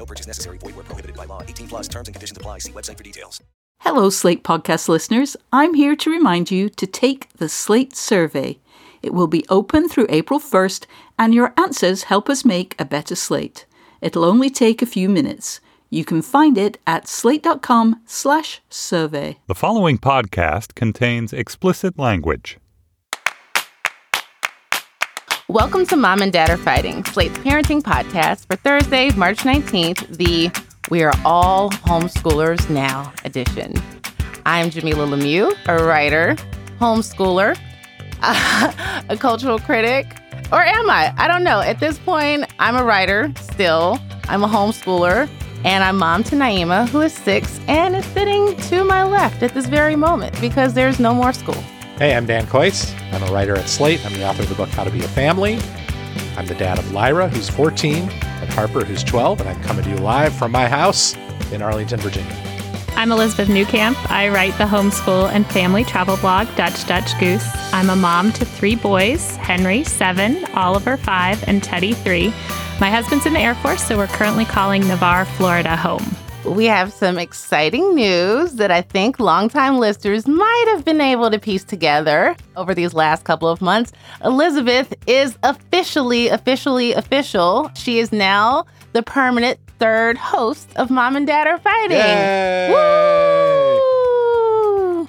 No purchase necessary. Void where prohibited by law. 18 plus terms and conditions apply. See website for details. Hello, Slate Podcast listeners. I'm here to remind you to take the Slate survey. It will be open through April 1st, and your answers help us make a better slate. It'll only take a few minutes. You can find it at slate.com slash survey. The following podcast contains explicit language. Welcome to Mom and Dad Are Fighting, Slate's parenting podcast for Thursday, March 19th, the We Are All Homeschoolers Now edition. I'm Jamila Lemieux, a writer, homeschooler, a cultural critic, or am I? I don't know. At this point, I'm a writer still, I'm a homeschooler, and I'm mom to Naima, who is six and is sitting to my left at this very moment because there's no more school. Hey, I'm Dan Kois. I'm a writer at Slate. I'm the author of the book How to Be a Family. I'm the dad of Lyra, who's 14, and Harper, who's 12, and I'm coming to you live from my house in Arlington, Virginia. I'm Elizabeth Newcamp. I write the homeschool and family travel blog Dutch Dutch Goose. I'm a mom to three boys Henry, seven, Oliver, five, and Teddy, three. My husband's in the Air Force, so we're currently calling Navarre, Florida home. We have some exciting news that I think longtime listeners might have been able to piece together over these last couple of months. Elizabeth is officially, officially official. She is now the permanent third host of Mom and Dad Are Fighting. Yay! Woo!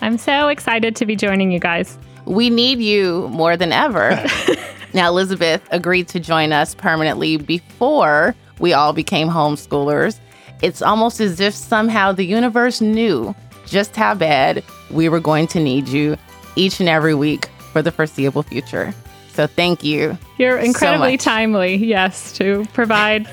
I'm so excited to be joining you guys. We need you more than ever. now, Elizabeth agreed to join us permanently before we all became homeschoolers. It's almost as if somehow the universe knew just how bad we were going to need you each and every week for the foreseeable future. So thank you. You're incredibly so timely, yes, to provide,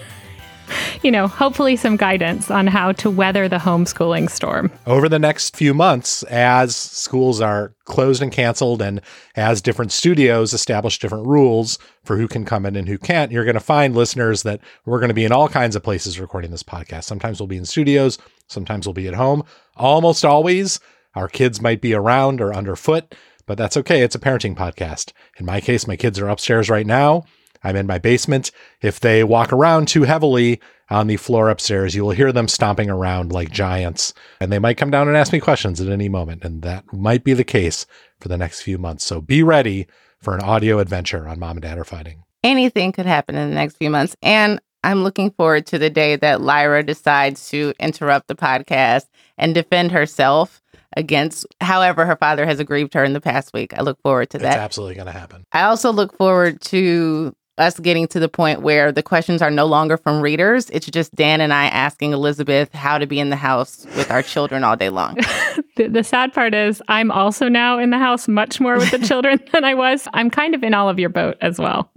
you know, hopefully some guidance on how to weather the homeschooling storm. Over the next few months, as schools are closed and canceled, and as different studios establish different rules for who can come in and who can't, you're going to find listeners that we're going to be in all kinds of places recording this podcast. Sometimes we'll be in studios, sometimes we'll be at home. Almost always, our kids might be around or underfoot but that's okay. It's a parenting podcast. In my case, my kids are upstairs right now. I'm in my basement. If they walk around too heavily on the floor upstairs, you will hear them stomping around like giants, and they might come down and ask me questions at any moment. And that might be the case for the next few months. So be ready for an audio adventure on Mom and Dad Are Fighting. Anything could happen in the next few months. And I'm looking forward to the day that Lyra decides to interrupt the podcast and defend herself against however her father has aggrieved her in the past week. I look forward to that. It's absolutely going to happen. I also look forward to us getting to the point where the questions are no longer from readers. It's just Dan and I asking Elizabeth how to be in the house with our children all day long. the, the, sad part is, I'm also now in the house much more with the children than I was. I'm kind of in all of your boat as well.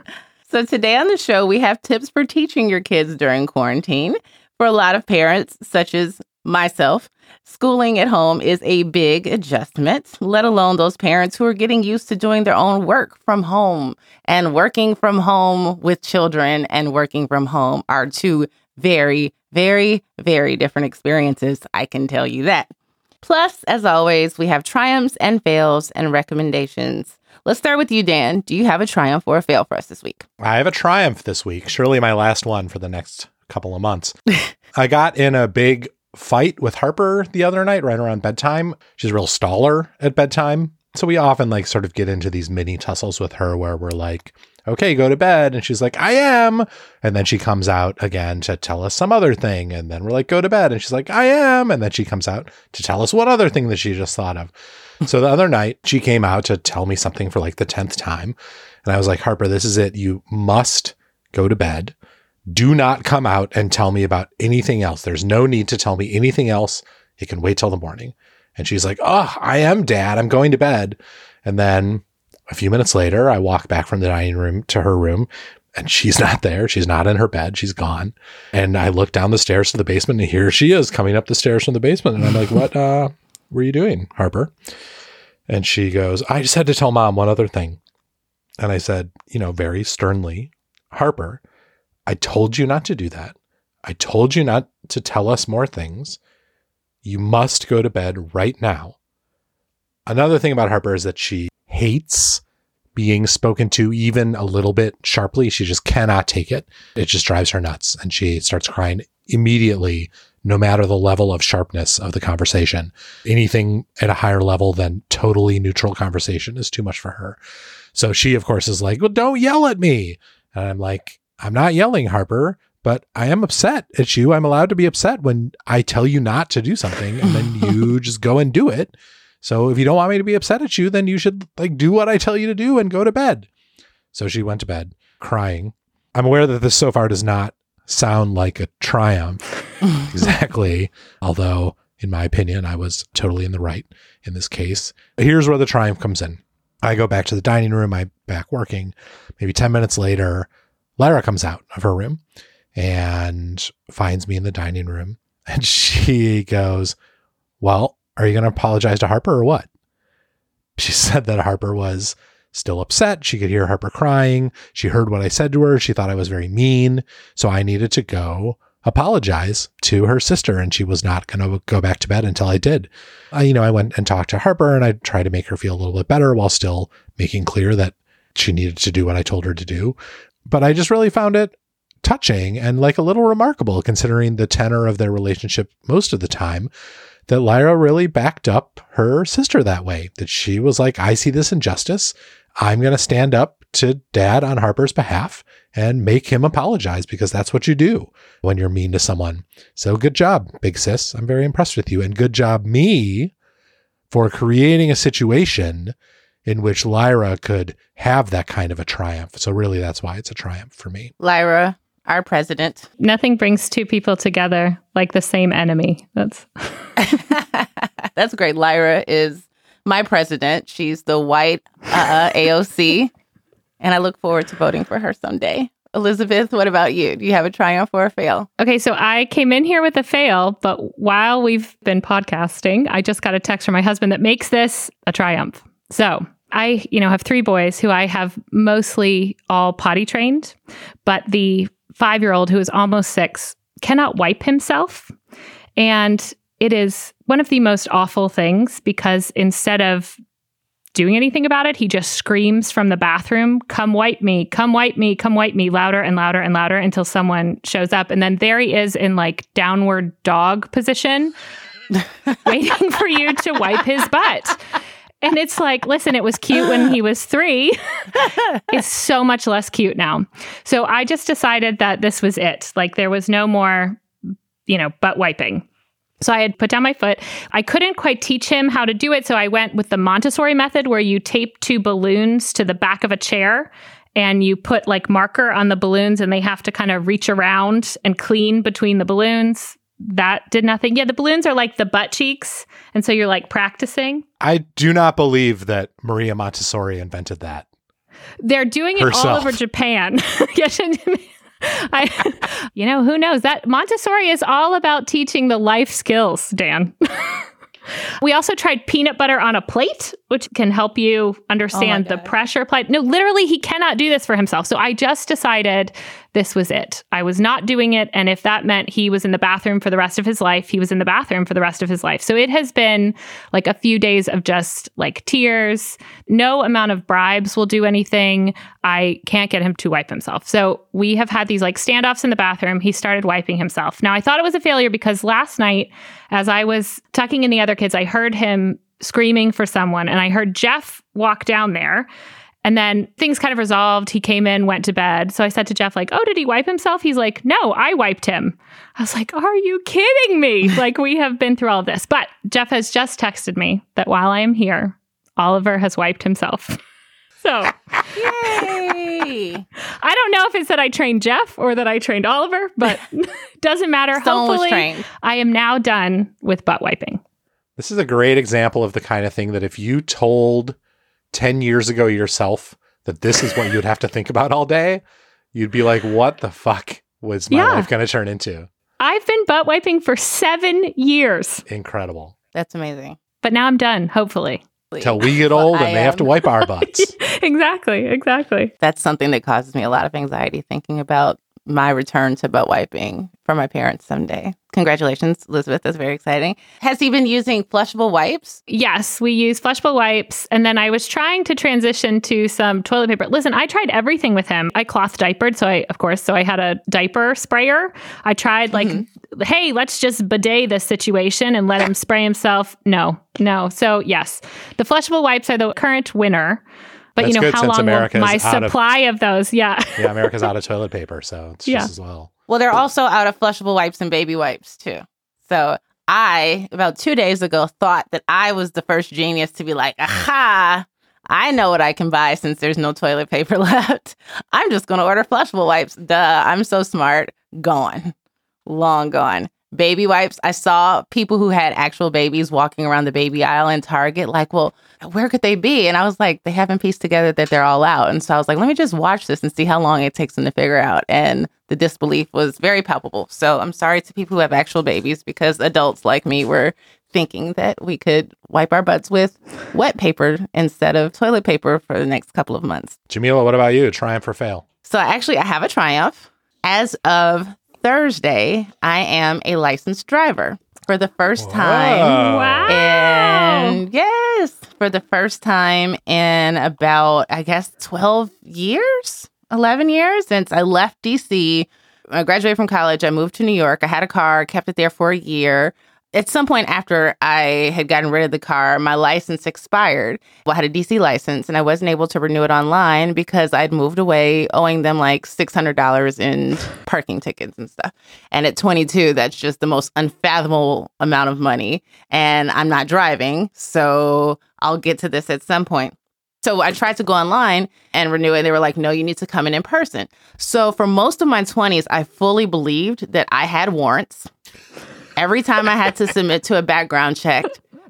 so, today on the show, we have tips for teaching your kids during quarantine. For a lot of parents, such as myself, schooling at home is a big adjustment, let alone those parents who are getting used to doing their own work from home and working from home with children and working from home are two very, very, very different experiences. I can tell you that. Plus, as always, we have triumphs and fails and recommendations. Let's start with you, Dan. Do you have a triumph or a fail for us this week? I have a triumph this week. Surely my last one for the next couple of months. I got in a big fight with Harper the other night, right around bedtime. She's a real staller at bedtime. So we often like sort of get into these mini tussles with her where we're like, okay, go to bed. And she's like, I am. And then she comes out again to tell us some other thing. And then we're like, go to bed. And she's like, I am. And then she comes out to tell us what other thing that she just thought of. so the other night, she came out to tell me something for like the 10th time. And I was like, Harper, this is it. You must go to bed do not come out and tell me about anything else. There's no need to tell me anything else. It can wait till the morning. And she's like, Oh, I am dad. I'm going to bed. And then a few minutes later, I walk back from the dining room to her room and she's not there. She's not in her bed. She's gone. And I look down the stairs to the basement and here she is coming up the stairs from the basement. And I'm like, what uh, were you doing, Harper? And she goes, I just had to tell mom one other thing. And I said, you know, very sternly, Harper, I told you not to do that. I told you not to tell us more things. You must go to bed right now. Another thing about Harper is that she hates being spoken to even a little bit sharply. She just cannot take it. It just drives her nuts and she starts crying immediately, no matter the level of sharpness of the conversation. Anything at a higher level than totally neutral conversation is too much for her. So she, of course, is like, well, don't yell at me. And I'm like, I'm not yelling, Harper, but I am upset at you. I'm allowed to be upset when I tell you not to do something and then you just go and do it. So if you don't want me to be upset at you, then you should like do what I tell you to do and go to bed. So she went to bed crying. I'm aware that this so far does not sound like a triumph exactly, although in my opinion, I was totally in the right in this case. Here's where the triumph comes in. I go back to the dining room, I'm back working. Maybe 10 minutes later, Lyra comes out of her room and finds me in the dining room. And she goes, Well, are you going to apologize to Harper or what? She said that Harper was still upset. She could hear Harper crying. She heard what I said to her. She thought I was very mean. So I needed to go apologize to her sister and she was not going to go back to bed until I did. I, you know, I went and talked to Harper and I tried to make her feel a little bit better while still making clear that she needed to do what I told her to do. But I just really found it touching and like a little remarkable considering the tenor of their relationship most of the time that Lyra really backed up her sister that way. That she was like, I see this injustice. I'm going to stand up to dad on Harper's behalf and make him apologize because that's what you do when you're mean to someone. So good job, big sis. I'm very impressed with you. And good job, me, for creating a situation in which Lyra could have that kind of a triumph. So really, that's why it's a triumph for me. Lyra, our president. Nothing brings two people together like the same enemy. That's That's great. Lyra is my president. She's the white uh, AOC, and I look forward to voting for her someday. Elizabeth, what about you? Do you have a triumph or a fail? Okay, so I came in here with a fail, but while we've been podcasting, I just got a text from my husband that makes this a triumph. So I, you know, have three boys who I have mostly all potty trained, but the five year old who is almost six cannot wipe himself. And it is one of the most awful things because instead of doing anything about it, he just screams from the bathroom, Come wipe me, come wipe me, come wipe me, louder and louder and louder until someone shows up. And then there he is in like downward dog position, waiting for you to wipe his butt. And it's like, listen, it was cute when he was three. it's so much less cute now. So I just decided that this was it. Like there was no more, you know, butt wiping. So I had put down my foot. I couldn't quite teach him how to do it. So I went with the Montessori method where you tape two balloons to the back of a chair and you put like marker on the balloons and they have to kind of reach around and clean between the balloons. That did nothing. Yeah, the balloons are like the butt cheeks. And so you're like practicing. I do not believe that Maria Montessori invented that. They're doing it all over Japan. I, you know, who knows? That Montessori is all about teaching the life skills, Dan. we also tried peanut butter on a plate, which can help you oh understand the pressure applied. No, literally, he cannot do this for himself. So I just decided this was it. I was not doing it. And if that meant he was in the bathroom for the rest of his life, he was in the bathroom for the rest of his life. So it has been like a few days of just like tears. No amount of bribes will do anything. I can't get him to wipe himself. So we have had these like standoffs in the bathroom. He started wiping himself. Now I thought it was a failure because last night, as I was tucking in the other kids, I heard him screaming for someone and I heard Jeff walk down there. And then things kind of resolved. He came in, went to bed. So I said to Jeff, like, oh, did he wipe himself? He's like, no, I wiped him. I was like, are you kidding me? like, we have been through all this. But Jeff has just texted me that while I am here, Oliver has wiped himself. so Yay! I don't know if it's that I trained Jeff or that I trained Oliver, but doesn't matter. Someone Hopefully. I am now done with butt wiping. This is a great example of the kind of thing that if you told 10 years ago yourself that this is what you'd have to think about all day, You'd be like, what the fuck was my Yeah. life going to turn into? I've been butt wiping for seven years, Incredible. That's amazing. but now I'm done, hopefully. Till we get old and they have to wipe our butts. exactly, exactly. That's something that causes me a lot of anxiety thinking about my return to butt wiping for my parents someday. Congratulations, Elizabeth. That's very exciting. Has he been using flushable wipes? Yes, we use flushable wipes. And then I was trying to transition to some toilet paper. Listen, I tried everything with him. I cloth diapered. So I, of course, so I had a diaper sprayer. I tried like, mm-hmm. hey, let's just bidet this situation and let him spray himself. No, no. So yes, the flushable wipes are the current winner. But That's you know, good how long America's will my out of- supply of those? Yeah. yeah, America's out of toilet paper, so it's Yeah. just as well. Well, they're also out of flushable wipes and baby wipes too. So I, about two days ago, thought that I was the first genius to be like, aha, I know what I can buy since there's no toilet paper left. I'm just going to order flushable wipes. Duh, I'm so smart. Gone. Long gone. Baby wipes. I saw people who had actual babies walking around the baby aisle in Target, like, well, where could they be? And I was like, they haven't pieced together that they're all out. And so I was like, let me just watch this and see how long it takes them to figure out. And the disbelief was very palpable. So I'm sorry to people who have actual babies because adults like me were thinking that we could wipe our butts with wet paper instead of toilet paper for the next couple of months. Jamila, what about you? Triumph or fail? So actually, I have a triumph. As of Thursday, I am a licensed driver for the first time. Wow. And yes, for the first time in about, I guess, 12 years, 11 years since I left DC. I graduated from college. I moved to New York. I had a car, kept it there for a year. At some point after I had gotten rid of the car, my license expired. Well, I had a DC license and I wasn't able to renew it online because I'd moved away owing them like $600 in parking tickets and stuff. And at 22, that's just the most unfathomable amount of money. And I'm not driving. So I'll get to this at some point. So I tried to go online and renew it. They were like, no, you need to come in in person. So for most of my 20s, I fully believed that I had warrants. Every time I had to submit to a background check,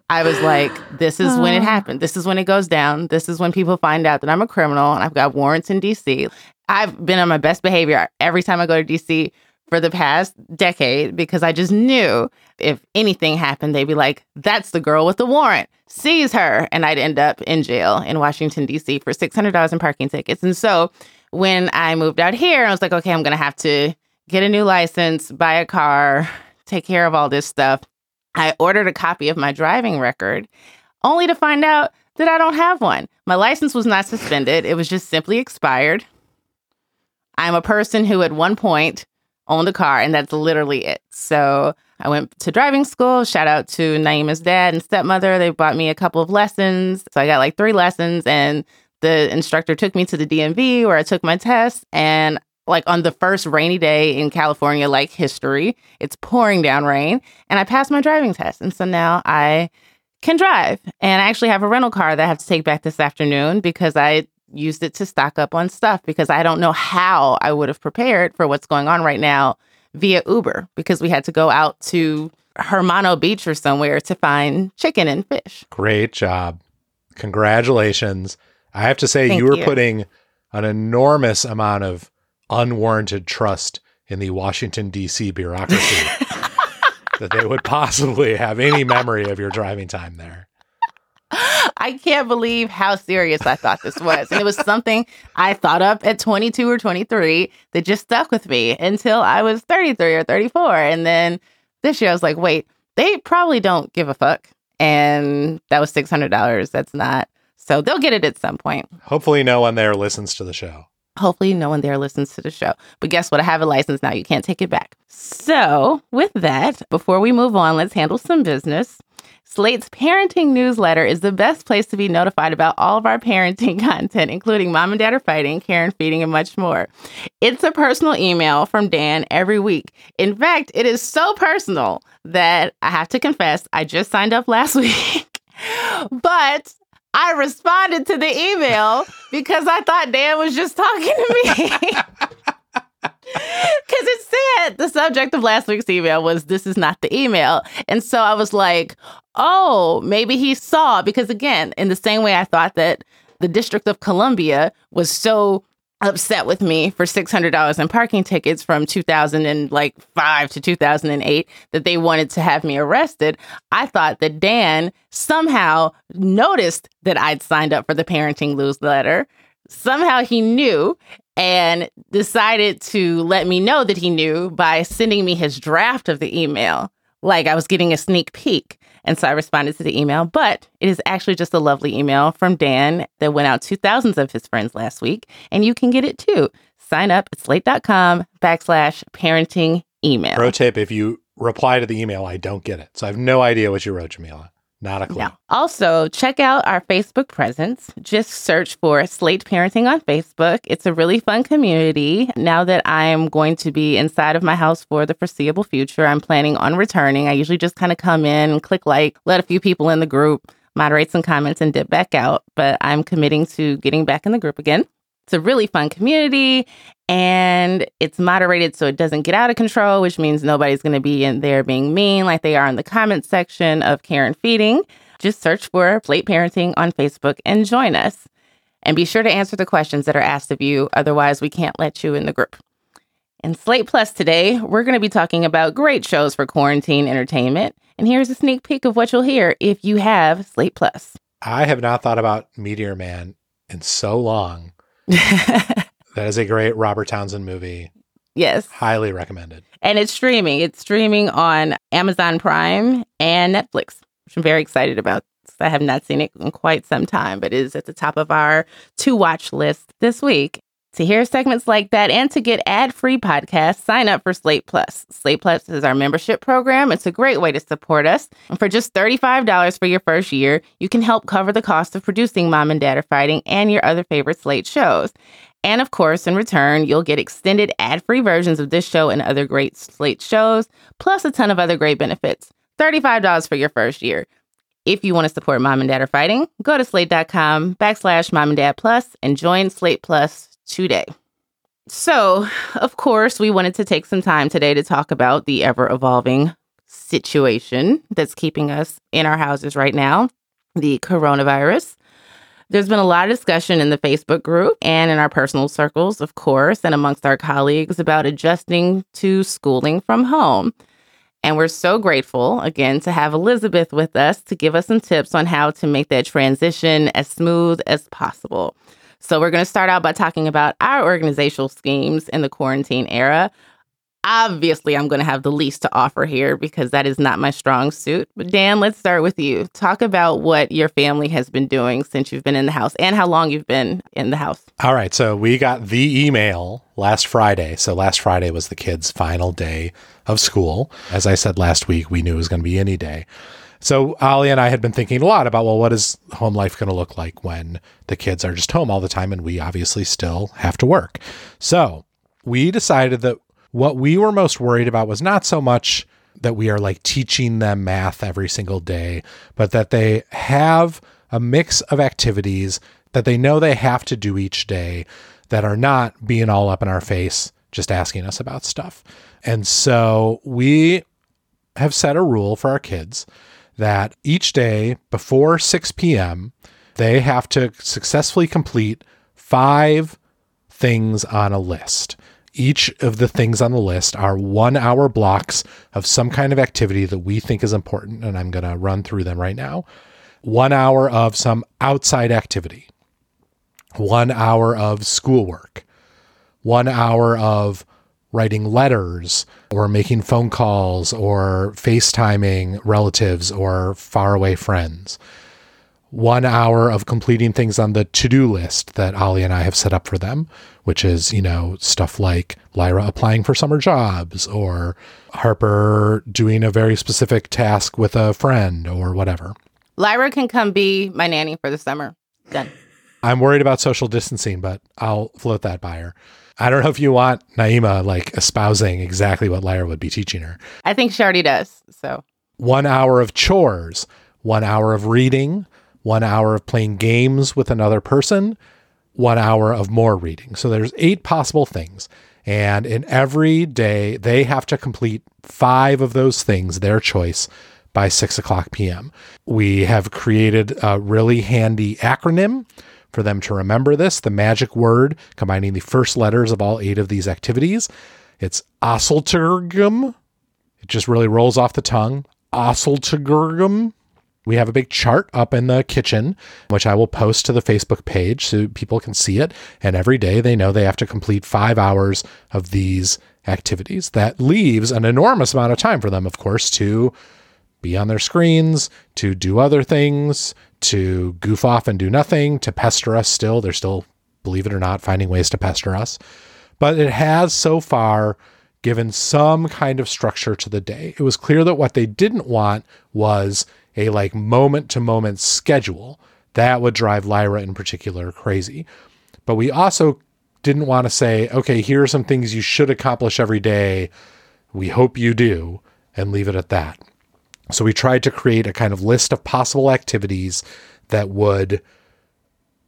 I was like, this is when it happened. This is when it goes down. This is when people find out that I'm a criminal and I've got warrants in DC. I've been on my best behavior every time I go to DC for the past decade because I just knew if anything happened, they'd be like, that's the girl with the warrant, seize her. And I'd end up in jail in Washington, D.C. for $600 in parking tickets. And so when I moved out here, I was like, okay, I'm going to have to get a new license, buy a car, take care of all this stuff. I ordered a copy of my driving record only to find out that I don't have one. My license was not suspended, it was just simply expired. I'm a person who at one point owned a car, and that's literally it. So I went to driving school. Shout out to Naima's dad and stepmother. They bought me a couple of lessons. So I got like three lessons, and the instructor took me to the DMV where I took my test. And like on the first rainy day in California, like history, it's pouring down rain, and I passed my driving test. And so now I can drive. And I actually have a rental car that I have to take back this afternoon because I used it to stock up on stuff because I don't know how I would have prepared for what's going on right now via Uber because we had to go out to Hermosa Beach or somewhere to find chicken and fish. Great job. Congratulations. I have to say, you were you. putting an enormous amount of unwarranted trust in the Washington, D.C. bureaucracy that they would possibly have any memory of your driving time there. I can't believe how serious I thought this was. And it was something I thought up at 22 or 23 that just stuck with me until I was 33 or 34. And then this year I was like, wait, they probably don't give a fuck. And that was $600. That's not. So they'll get it at some point. Hopefully, no one there listens to the show. Hopefully, no one there listens to the show. But guess what? I have a license now. You can't take it back. So, with that, before we move on, let's handle some business. Slate's parenting newsletter is the best place to be notified about all of our parenting content, including Mom and Dad Are Fighting, Care and Feeding, and much more. It's a personal email from Dan every week. In fact, it is so personal that I have to confess, I just signed up last week. but I responded to the email because I thought Dan was just talking to me. Because it said the subject of last week's email was this is not the email. And so I was like, oh, maybe he saw. Because again, in the same way I thought that the District of Columbia was so upset with me for $600 in parking tickets from 2005 to 2008 that they wanted to have me arrested. I thought that Dan somehow noticed that I'd signed up for the parenting newsletter. Somehow he knew and decided to let me know that he knew by sending me his draft of the email, like I was getting a sneak peek. And so I responded to the email, but it is actually just a lovely email from Dan that went out to thousands of his friends last week. And you can get it too. Sign up at slate.com backslash parenting email. Pro tip if you reply to the email, I don't get it. So I have no idea what you wrote, Jamila. Not a clue. No. Also, check out our Facebook presence. Just search for Slate Parenting on Facebook. It's a really fun community. Now that I'm going to be inside of my house for the foreseeable future, I'm planning on returning. I usually just kind of come in, click like, let a few people in the group, moderate some comments, and dip back out. But I'm committing to getting back in the group again. It's a really fun community and it's moderated so it doesn't get out of control, which means nobody's going to be in there being mean like they are in the comment section of Care and Feeding. Just search for Slate Parenting on Facebook and join us. And be sure to answer the questions that are asked of you, otherwise, we can't let you in the group. In Slate Plus today, we're going to be talking about great shows for quarantine entertainment. And here's a sneak peek of what you'll hear if you have Slate Plus. I have not thought about Meteor Man in so long. that is a great Robert Townsend movie. Yes. Highly recommended. And it's streaming. It's streaming on Amazon Prime and Netflix, which I'm very excited about. I have not seen it in quite some time, but it is at the top of our to watch list this week. To hear segments like that and to get ad free podcasts, sign up for Slate Plus. Slate Plus is our membership program. It's a great way to support us. And for just $35 for your first year, you can help cover the cost of producing Mom and Dad Are Fighting and your other favorite Slate shows. And of course, in return, you'll get extended ad free versions of this show and other great Slate shows, plus a ton of other great benefits. $35 for your first year. If you want to support Mom and Dad Are Fighting, go to slate.com backslash mom and dad plus and join Slate Plus today. So, of course, we wanted to take some time today to talk about the ever evolving situation that's keeping us in our houses right now the coronavirus. There's been a lot of discussion in the Facebook group and in our personal circles, of course, and amongst our colleagues about adjusting to schooling from home. And we're so grateful again to have Elizabeth with us to give us some tips on how to make that transition as smooth as possible. So, we're going to start out by talking about our organizational schemes in the quarantine era. Obviously, I'm going to have the least to offer here because that is not my strong suit. But, Dan, let's start with you. Talk about what your family has been doing since you've been in the house and how long you've been in the house. All right. So, we got the email last Friday. So, last Friday was the kids' final day of school. As I said last week, we knew it was going to be any day. So Ali and I had been thinking a lot about, well, what is home life going to look like when the kids are just home all the time and we obviously still have to work. So we decided that what we were most worried about was not so much that we are like teaching them math every single day, but that they have a mix of activities that they know they have to do each day that are not being all up in our face, just asking us about stuff. And so we have set a rule for our kids that each day before 6 p.m., they have to successfully complete five things on a list. Each of the things on the list are one hour blocks of some kind of activity that we think is important. And I'm going to run through them right now. One hour of some outside activity, one hour of schoolwork, one hour of writing letters or making phone calls or FaceTiming relatives or faraway friends. One hour of completing things on the to do list that Ali and I have set up for them, which is, you know, stuff like Lyra applying for summer jobs or Harper doing a very specific task with a friend or whatever. Lyra can come be my nanny for the summer. Done. I'm worried about social distancing, but I'll float that by her. I don't know if you want Naima like espousing exactly what Lyra would be teaching her. I think she already does. So one hour of chores, one hour of reading, one hour of playing games with another person, one hour of more reading. So there's eight possible things. And in every day, they have to complete five of those things, their choice, by 6 o'clock p.m. We have created a really handy acronym for them to remember this, the magic word combining the first letters of all eight of these activities. It's osseltergum. It just really rolls off the tongue. Osseltergum. We have a big chart up in the kitchen, which I will post to the Facebook page so people can see it. And every day they know they have to complete five hours of these activities. That leaves an enormous amount of time for them, of course, to be on their screens, to do other things, to goof off and do nothing, to pester us still. They're still, believe it or not, finding ways to pester us. But it has so far given some kind of structure to the day. It was clear that what they didn't want was a like moment to moment schedule. That would drive Lyra in particular crazy. But we also didn't want to say, okay, here are some things you should accomplish every day. We hope you do, and leave it at that. So we tried to create a kind of list of possible activities that would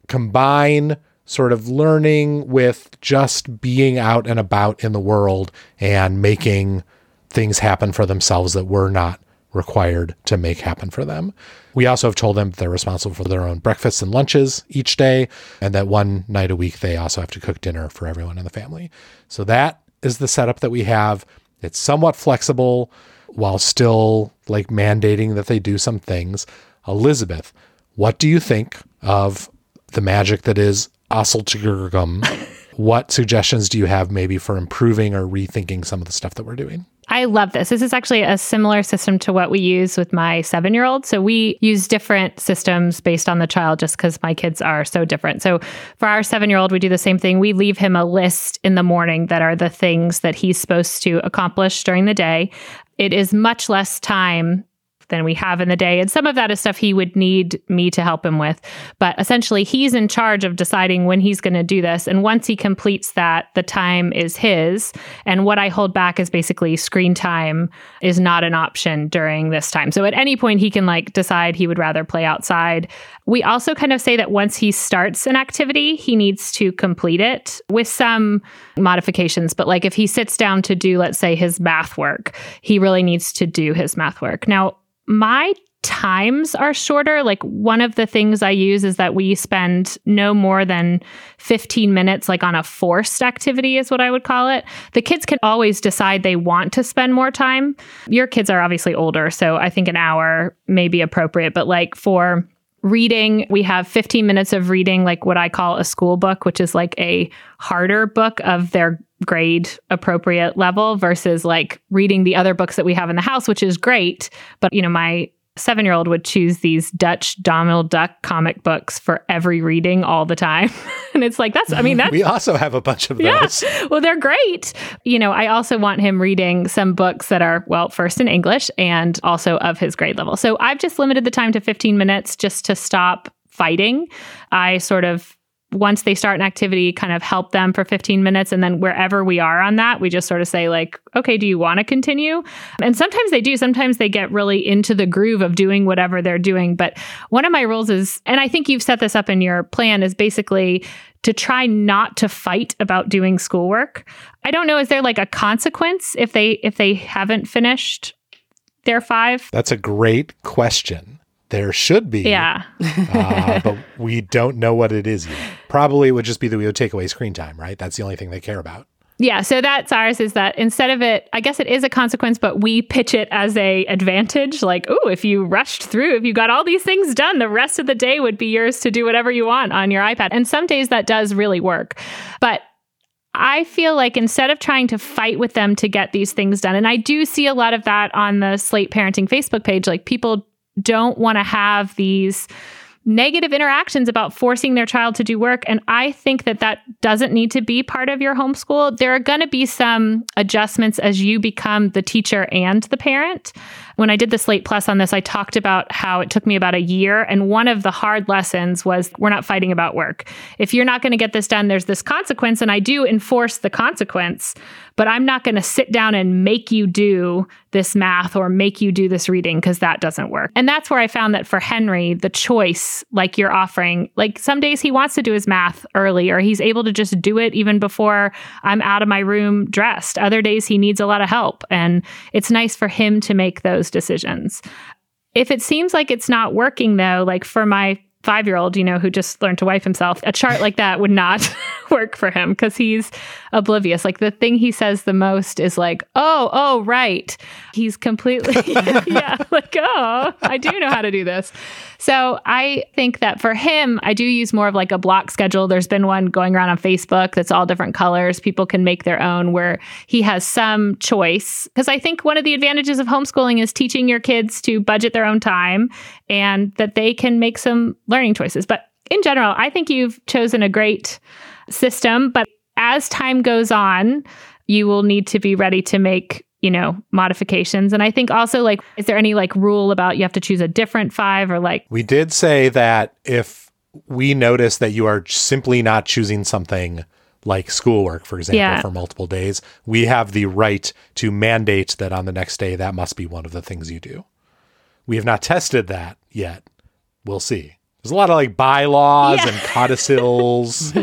combine sort of learning with just being out and about in the world and making things happen for themselves that were not required to make happen for them. We also have told them they're responsible for their own breakfasts and lunches each day, and that one night a week they also have to cook dinner for everyone in the family. So that is the setup that we have. It's somewhat flexible while still like mandating that they do some things. Elizabeth, what do you think of the magic that is Osseltigurgum? what suggestions do you have maybe for improving or rethinking some of the stuff that we're doing? I love this. This is actually a similar system to what we use with my seven year old. So we use different systems based on the child just because my kids are so different. So for our seven year old, we do the same thing. We leave him a list in the morning that are the things that he's supposed to accomplish during the day. It is much less time than we have in the day. And some of that is stuff he would need me to help him with. But essentially, he's in charge of deciding when he's going to do this. And once he completes that, the time is his. And what I hold back is basically screen time is not an option during this time. So at any point, he can like decide he would rather play outside. We also kind of say that once he starts an activity, he needs to complete it with some modifications. But like if he sits down to do, let's say, his math work, he really needs to do his math work. Now, my times are shorter. Like one of the things I use is that we spend no more than 15 minutes like on a forced activity is what I would call it. The kids can always decide they want to spend more time. Your kids are obviously older, so I think an hour may be appropriate, but like for reading we have 15 minutes of reading like what i call a school book which is like a harder book of their grade appropriate level versus like reading the other books that we have in the house, which is great. But, you know, my seven year old would choose these Dutch Donald Duck comic books for every reading all the time. and it's like, that's, I mean, that's. we also have a bunch of those. Yeah. Well, they're great. You know, I also want him reading some books that are, well, first in English and also of his grade level. So I've just limited the time to 15 minutes just to stop fighting. I sort of once they start an activity, kind of help them for 15 minutes. And then wherever we are on that, we just sort of say, like, okay, do you want to continue? And sometimes they do. Sometimes they get really into the groove of doing whatever they're doing. But one of my rules is, and I think you've set this up in your plan, is basically to try not to fight about doing schoolwork. I don't know, is there like a consequence if they if they haven't finished their five? That's a great question. There should be. Yeah. uh, but we don't know what it is yet. Probably would just be that we would take away screen time, right? That's the only thing they care about. Yeah, so that's ours is that instead of it, I guess it is a consequence, but we pitch it as a advantage. Like, oh, if you rushed through, if you got all these things done, the rest of the day would be yours to do whatever you want on your iPad. And some days that does really work. But I feel like instead of trying to fight with them to get these things done, and I do see a lot of that on the Slate Parenting Facebook page, like people don't want to have these negative interactions about forcing their child to do work. And I think that that doesn't need to be part of your homeschool. There are going to be some adjustments as you become the teacher and the parent. When I did the Slate Plus on this, I talked about how it took me about a year. And one of the hard lessons was we're not fighting about work. If you're not going to get this done, there's this consequence. And I do enforce the consequence, but I'm not going to sit down and make you do this math or make you do this reading because that doesn't work. And that's where I found that for Henry, the choice, like you're offering, like some days he wants to do his math early or he's able to just do it even before I'm out of my room dressed. Other days he needs a lot of help. And it's nice for him to make those decisions. If it seems like it's not working though, like for my five year old, you know, who just learned to wipe himself, a chart like that would not work for him because he's oblivious. Like the thing he says the most is like, oh, oh, right. He's completely, yeah, like, oh, I do know how to do this. So I think that for him, I do use more of like a block schedule. There's been one going around on Facebook that's all different colors. People can make their own where he has some choice. Because I think one of the advantages of homeschooling is teaching your kids to budget their own time and that they can make some learning choices. But in general, I think you've chosen a great system. But as time goes on, you will need to be ready to make you know modifications and i think also like is there any like rule about you have to choose a different five or like We did say that if we notice that you are simply not choosing something like schoolwork, for example, Yeah. for multiple days, we have the right to mandate that on the next day that must be one of the things you do. We have not tested that yet. We'll see. There's a lot of like bylaws Yeah. and codicils.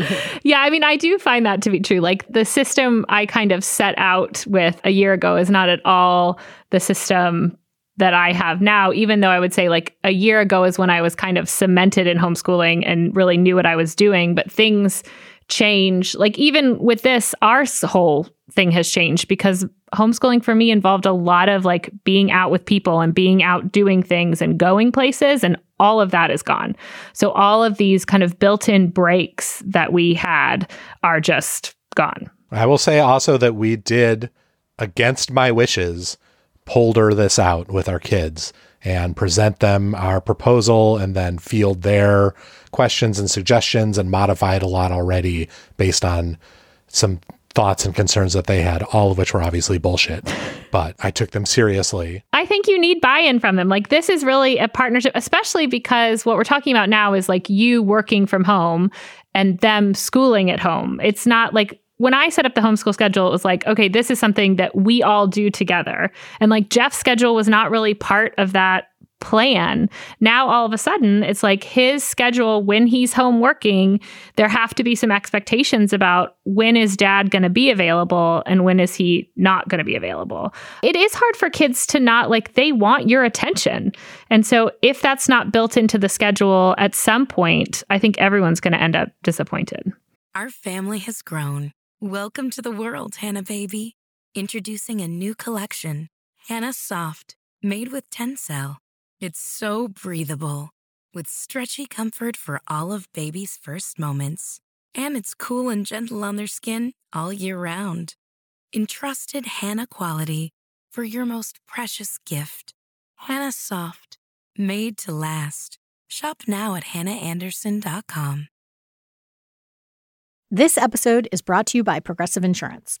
Yeah, I mean, I do find that to be true. Like the system I kind of set out with a year ago is not at all the system that I have now, even though I would say like a year ago is when I was kind of cemented in homeschooling and really knew what I was doing. But things change. Like even with this, our whole thing has changed because homeschooling for me involved a lot of like being out with people and being out doing things and going places. And all of that is gone. So all of these kind of built-in breaks that we had are just gone. I will say also that we did, against my wishes, polder this out with our kids and present them our proposal and then field their questions and suggestions and modify it a lot already based on some thoughts and concerns that they had, all of which were obviously bullshit. But I took them seriously. I think you need buy-in from them. Like this is really a partnership, especially because what we're talking about now is like you working from home and them schooling at home. It's not like when I set up the homeschool schedule, it was like, okay, this is something that we all do together. And like Jeff's schedule was not really part of that plan. Now all of a sudden, it's like his schedule when he's home working, there have to be some expectations about when is dad going to be available and when is he not going to be available. It is hard for kids to not like they want your attention. And so if that's not built into the schedule at some point, I think everyone's going to end up disappointed. Our family has grown. Welcome to the world, Hanna baby. Introducing a new collection, Hanna Soft, made with Tencel. It's so breathable, with stretchy comfort for all of baby's first moments. And it's cool and gentle on their skin all year round. Entrusted Hanna quality for your most precious gift. Hanna Soft, made to last. Shop now at hannaandersson.com. This episode is brought to you by Progressive Insurance.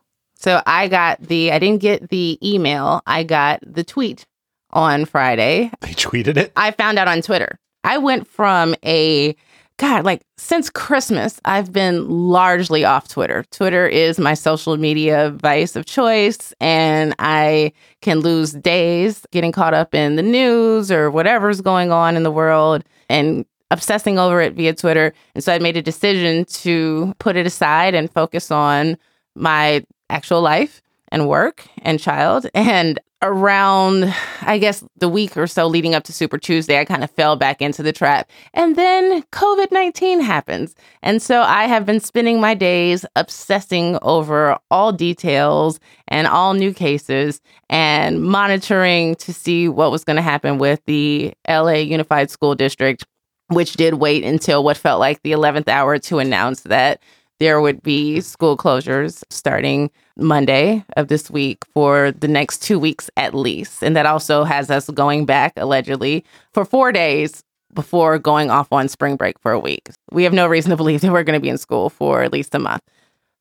So I got the, I didn't get the email, I got the tweet on Friday. They tweeted it. I found out on Twitter. I went from a, God, like since Christmas, I've been largely off Twitter. Twitter is my social media vice of choice, and I can lose days getting caught up in the news or whatever's going on in the world and obsessing over it via Twitter. And so I made a decision to put it aside and focus on my actual life and work and child. And around, I guess, the week or so leading up to Super Tuesday, I kind of fell back into the trap. And then COVID 19 happens. And so I have been spending my days obsessing over all details and all new cases and monitoring to see what was going to happen with the LA Unified School District, which did wait until what felt like the 11th hour to announce that there would be school closures starting Monday of this week for the next two weeks at least. And that also has us going back allegedly for four days before going off on spring break for a week. We have no reason to believe that we're going to be in school for at least a month.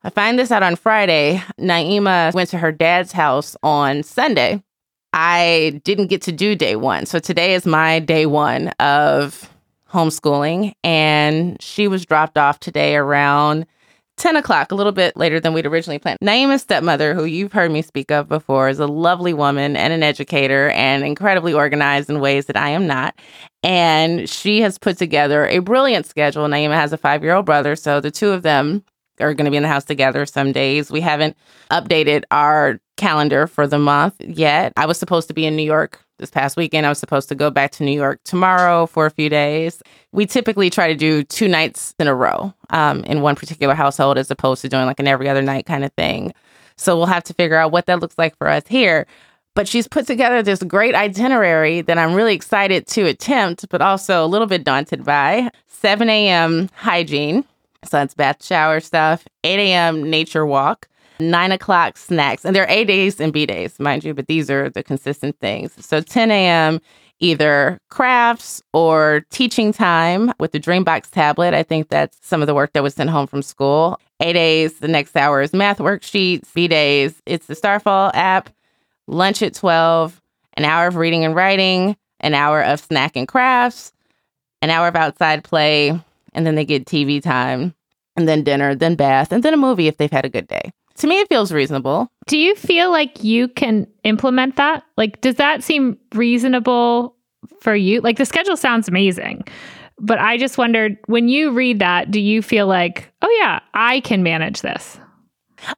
I find this out on Friday. Naima went to her dad's house on Sunday. I didn't get to do day one. So today is my day one of homeschooling. And she was dropped off today around 10 o'clock, a little bit later than we'd originally planned. Naima's stepmother, who you've heard me speak of before, is a lovely woman and an educator and incredibly organized in ways that I am not. And she has put together a brilliant schedule. Naima has a five year old brother. So the two of them are going to be in the house together some days. We haven't updated our calendar for the month yet. I was supposed to be in New York this past weekend. I was supposed to go back to New York tomorrow for a few days. We typically try to do two nights in a row um, in one particular household as opposed to doing like an every other night kind of thing. So we'll have to figure out what that looks like for us here. But she's put together this great itinerary that I'm really excited to attempt, but also a little bit daunted by. 7 a.m. hygiene. So that's bath shower stuff. 8 a.m. nature walk nine o'clock snacks. And there are A days and B days, mind you, but these are the consistent things. So 10 a.m., either crafts or teaching time with the Dreambox tablet. I think that's some of the work that was sent home from school. A days, the next hour is math worksheets. B days, it's the Starfall app. Lunch at 12, an hour of reading and writing, an hour of snack and crafts, an hour of outside play, and then they get TV time, and then dinner, then bath, and then a movie if they've had a good day to me, it feels reasonable. Do you feel like you can implement that? Like, does that seem reasonable for you? Like, the schedule sounds amazing. But I just wondered when you read that, do you feel like, oh, yeah, I can manage this?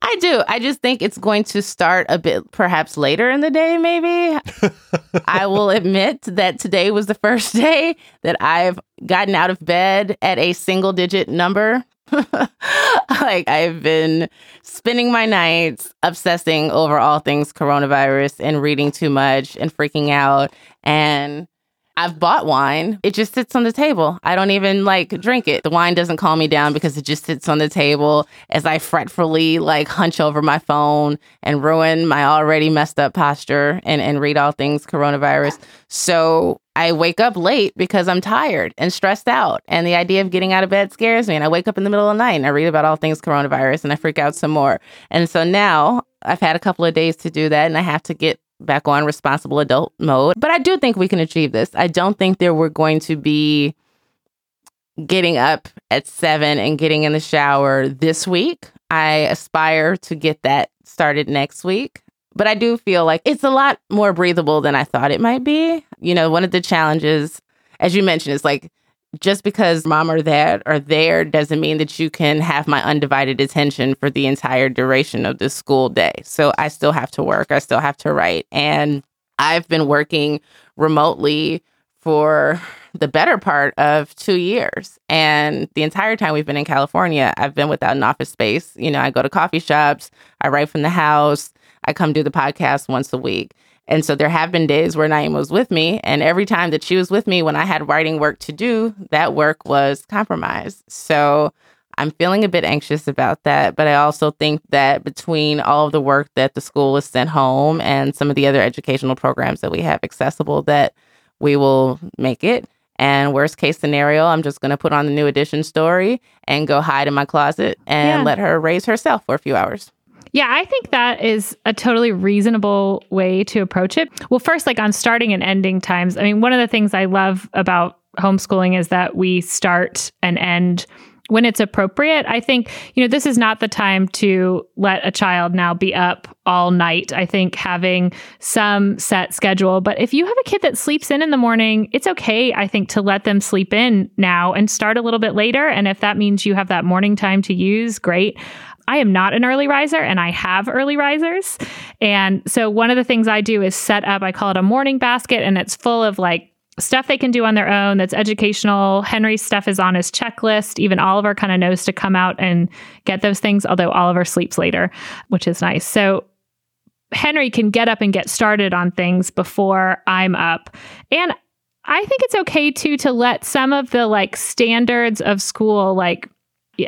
I do. I just think it's going to start a bit perhaps later in the day, maybe. I will admit that today was the first day that I've gotten out of bed at a single digit number like I've been spending my nights obsessing over all things coronavirus and reading too much and freaking out and I've bought wine. It just sits on the table. I don't even like drink it. The wine doesn't calm me down because it just sits on the table as I fretfully like hunch over my phone and ruin my already messed up posture and, and read all things coronavirus. So I wake up late because I'm tired and stressed out. And the idea of getting out of bed scares me. And I wake up in the middle of the night and I read about all things coronavirus and I freak out some more. And so now I've had a couple of days to do that and I have to get back on responsible adult mode. But I do think we can achieve this. I don't think there we're going to be getting up at seven and getting in the shower this week. I aspire to get that started next week. But I do feel like it's a lot more breathable than I thought it might be. You know, one of the challenges, as you mentioned, is like just because mom or dad are there doesn't mean that you can have my undivided attention for the entire duration of the school day. So I still have to work, I still have to write. And I've been working remotely for the better part of two years. And the entire time we've been in California, I've been without an office space. You know, I go to coffee shops, I write from the house, I come do the podcast once a week. And so there have been days where Naima was with me, and every time that she was with me when I had writing work to do, that work was compromised. So I'm feeling a bit anxious about that, but I also think that between all of the work that the school has sent home and some of the other educational programs that we have accessible, that we will make it. And worst case scenario, I'm just going to put on the new edition story and go hide in my closet and yeah. let her raise herself for a few hours. Yeah, I think that is a totally reasonable way to approach it. Well, first, like on starting and ending times, I mean, one of the things I love about homeschooling is that we start and end when it's appropriate. I think, you know, this is not the time to let a child now be up all night. I think having some set schedule, but if you have a kid that sleeps in in the morning, it's okay, I think, to let them sleep in now and start a little bit later. And if that means you have that morning time to use, great. I am not an early riser and I have early risers. And so one of the things I do is set up, I call it a morning basket, and it's full of like stuff they can do on their own that's educational. Henry's stuff is on his checklist. Even Oliver kind of knows to come out and get those things, although Oliver sleeps later, which is nice. So Henry can get up and get started on things before I'm up. And I think it's okay too to let some of the like standards of school like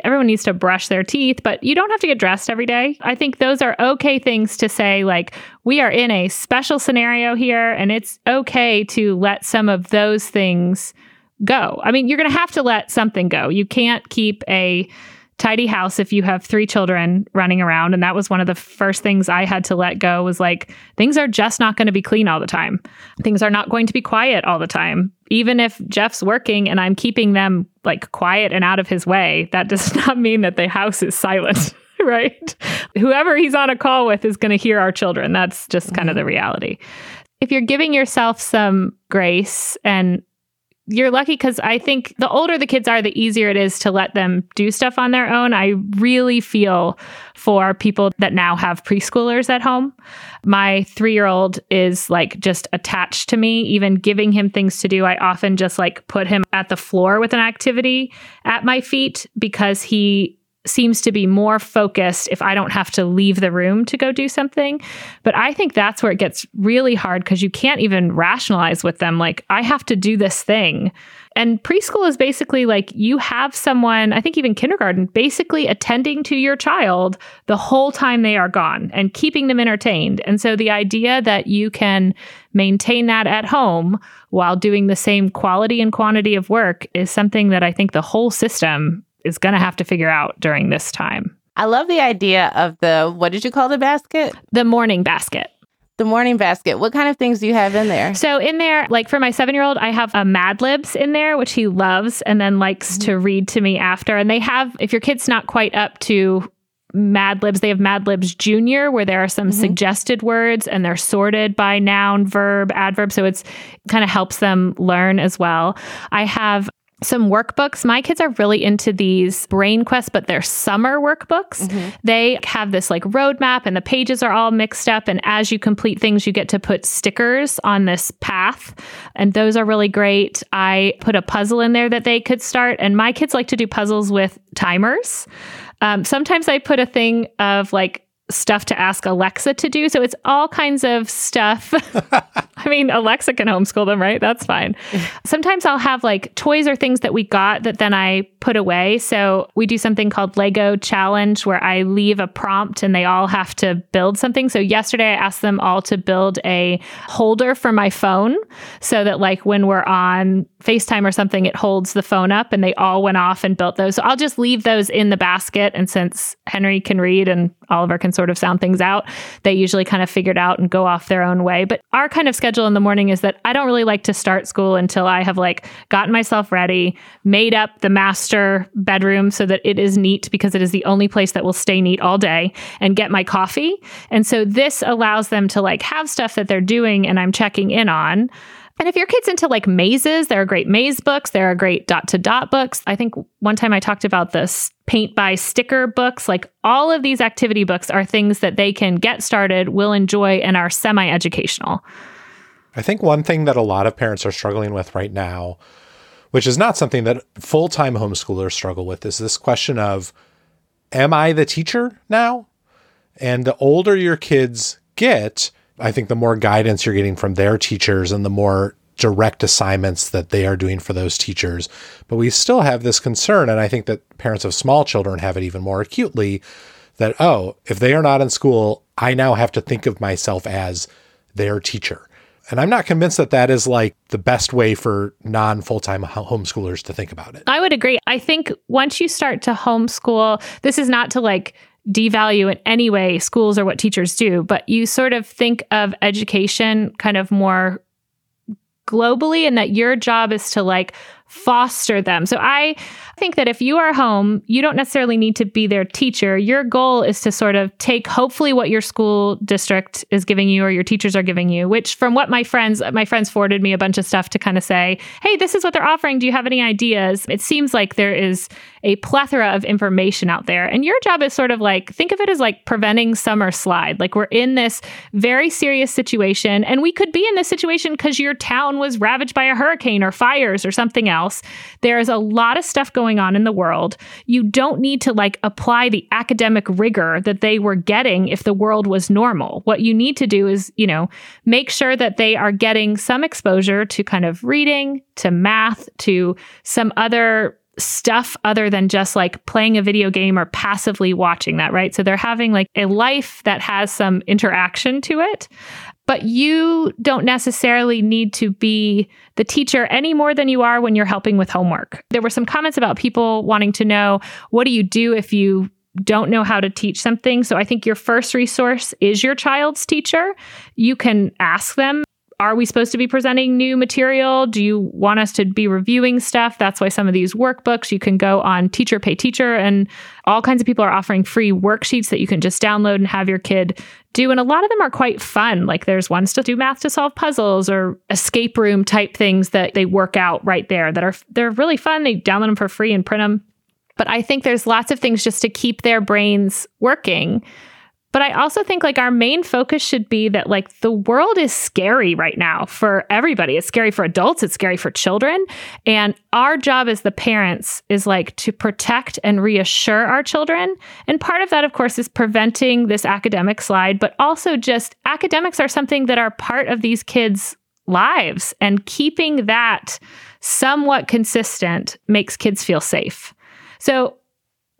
everyone needs to brush their teeth, but you don't have to get dressed every day. I think those are okay things to say, like, we are in a special scenario here, and it's okay to let some of those things go. I mean, you're going to have to let something go. You can't keep a tidy house if you have three children running around. And that was one of the first things i had to let go was like things are just not going to be clean all the time. Things are not going to be quiet all the time. Even if jeff's working and i'm keeping them like quiet and out of his way that does not mean that the house is silent right? Whoever he's on a call with is going to hear our children. That's just kind of the mm-hmm. reality. If you're giving yourself some grace and you're lucky because I think the older the kids are, the easier it is to let them do stuff on their own. I really feel for people that now have preschoolers at home. My three year old is like just attached to me, even giving him things to do. I often just like put him at the floor with an activity at my feet because he seems to be more focused if I don't have to leave the room to go do something. But I think that's where it gets really hard because you can't even rationalize with them, like, I have to do this thing. And preschool is basically like you have someone, I think even kindergarten, basically attending to your child the whole time they are gone and keeping them entertained. And so the idea that you can maintain that at home while doing the same quality and quantity of work is something that I think the whole system is going to have to figure out during this time. I love the idea of the, what did you call the basket? The morning basket. The morning basket. What kind of things do you have in there? So in there, like for my seven year old, I have a Mad Libs in there, which he loves and then likes mm-hmm. to read to me after. And they have, if your kid's not quite up to Mad Libs, they have Mad Libs Junior, where there are some mm-hmm. suggested words and they're sorted by noun, verb, adverb. So it's kind of helps them learn as well. I have some workbooks. My kids are really into these Brain Quest, but they're summer workbooks. Mm-hmm. They have this like roadmap and the pages are all mixed up. And as you complete things, you get to put stickers on this path. And those are really great. I put a puzzle in there that they could start. And my kids like to do puzzles with timers. Um, sometimes I put a thing of like stuff to ask Alexa to do. So it's all kinds of stuff. I mean, Alexa can homeschool them, right? That's fine. Sometimes I'll have like toys or things that we got that then I put away. So we do something called Lego Challenge where I leave a prompt and they all have to build something. So yesterday I asked them all to build a holder for my phone so that like when we're on FaceTime or something, it holds the phone up and they all went off and built those. So I'll just leave those in the basket. And since Henry can read and Oliver can sort of sound things out, they usually kind of figured out and go off their own way. But our kind of schedule in the morning is that I don't really like to start school until I have like gotten myself ready, made up the master bedroom so that it is neat because it is the only place that will stay neat all day and get my coffee. And so this allows them to like have stuff that they're doing and I'm checking in on. And if your kid's into like mazes, there are great maze books. There are great dot to dot books. I think one time I talked about this paint by sticker books. Like all of these activity books are things that they can get started, will enjoy, and are semi educational. I think one thing that a lot of parents are struggling with right now, which is not something that full time homeschoolers struggle with, is this question of Am I the teacher now? And the older your kids get, I think the more guidance you're getting from their teachers and the more direct assignments that they are doing for those teachers. But we still have this concern, and I think that parents of small children have it even more acutely that, oh, if they are not in school, I now have to think of myself as their teacher. And I'm not convinced that that is like the best way for non full time homeschoolers to think about it. I would agree. I think once you start to homeschool, this is not to like devalue in any way schools or what teachers do, but you sort of think of education kind of more globally and that your job is to like foster them. So I think that if you are home, you don't necessarily need to be their teacher. Your goal is to sort of take hopefully what your school district is giving you or your teachers are giving you, which from what my friends my friends forwarded me a bunch of stuff to kind of say, "Hey, this is what they're offering. Do you have any ideas?" It seems like there is a plethora of information out there. And your job is sort of like think of it as like preventing summer slide. Like we're in this very serious situation and we could be in this situation cuz your town was ravaged by a hurricane or fires or something else else. There is a lot of stuff going on in the world. You don't need to like apply the academic rigor that they were getting if the world was normal. What you need to do is, you know, make sure that they are getting some exposure to kind of reading, to math, to some other stuff other than just like playing a video game or passively watching that, right? So they're having like a life that has some interaction to it. But you don't necessarily need to be the teacher any more than you are when you're helping with homework. There were some comments about people wanting to know what do you do if you don't know how to teach something. So I think your first resource is your child's teacher. You can ask them are we supposed to be presenting new material? Do you want us to be reviewing stuff? That's why some of these workbooks you can go on Teacher Pay Teacher, and all kinds of people are offering free worksheets that you can just download and have your kid do. And a lot of them are quite fun. Like there's ones to do math to solve puzzles or escape room type things that they work out right there that are they're really fun. They download them for free and print them. But I think there's lots of things just to keep their brains working. But I also think like our main focus should be that like the world is scary right now for everybody. It's scary for adults, it's scary for children. And our job as the parents is like to protect and reassure our children. And part of that, of course, is preventing this academic slide, but also just academics are something that are part of these kids' lives. And keeping that somewhat consistent makes kids feel safe. So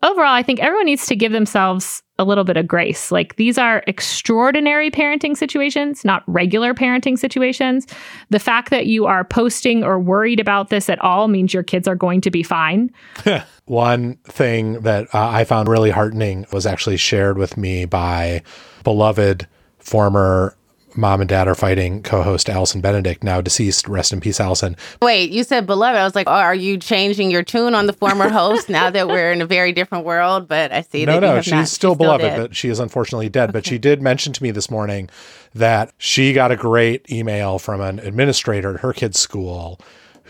overall, I think everyone needs to give themselves a little bit of grace. Like these are extraordinary parenting situations, not regular parenting situations. The fact that you are posting or worried about this at all means your kids are going to be fine. One thing that uh, I found really heartening was actually shared with me by beloved former mom and dad are fighting co-host Allison Benedikt, now deceased. Rest in peace, Allison. Wait, you said beloved. I was like, oh, are you changing your tune on the former host now that we're in a very different world? But I see no, that no, she's not, still she's beloved, still but she is unfortunately dead. Okay. But she did mention to me this morning that she got a great email from an administrator at her kid's school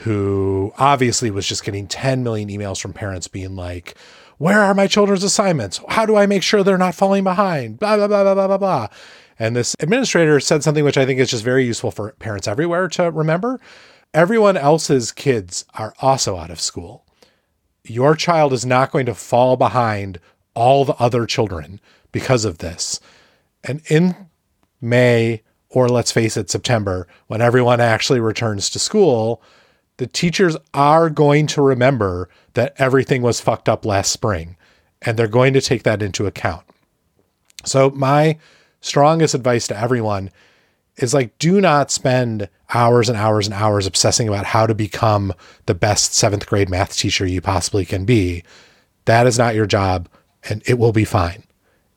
who obviously was just getting 10 million emails from parents being like, where are my children's assignments? How do I make sure they're not falling behind? Blah, blah, blah, blah, blah, blah, blah. And this administrator said something which I think is just very useful for parents everywhere to remember. Everyone else's kids are also out of school. Your child is not going to fall behind all the other children because of this. And in May, or let's face it, September, when everyone actually returns to school, the teachers are going to remember that everything was fucked up last spring and they're going to take that into account. So, my strongest advice to everyone is like do not spend hours and hours and hours obsessing about how to become the best seventh grade math teacher you possibly can be. That is not your job and it will be fine.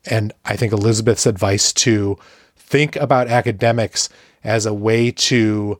And I think Elizabeth's advice to think about academics as a way to